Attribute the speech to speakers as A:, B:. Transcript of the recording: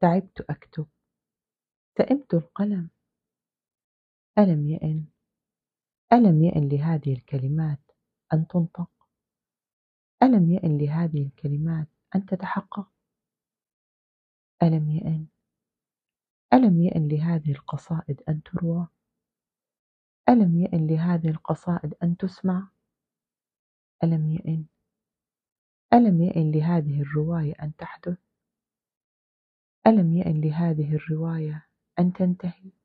A: تعبت أكتب. سئمت القلم. ألم يئن ألم يئن لهذه الكلمات أن تنطق. ألم يئن لهذه الكلمات أن تتحقق. ألم يئن ألم يئن لهذه القصائد أن تروى. ألم يئن لهذه القصائد أن تسمع. ألم يئن ألم يئن لهذه الرواية أن تحدث. ألم يئن لهذه الرواية أن تنتهي؟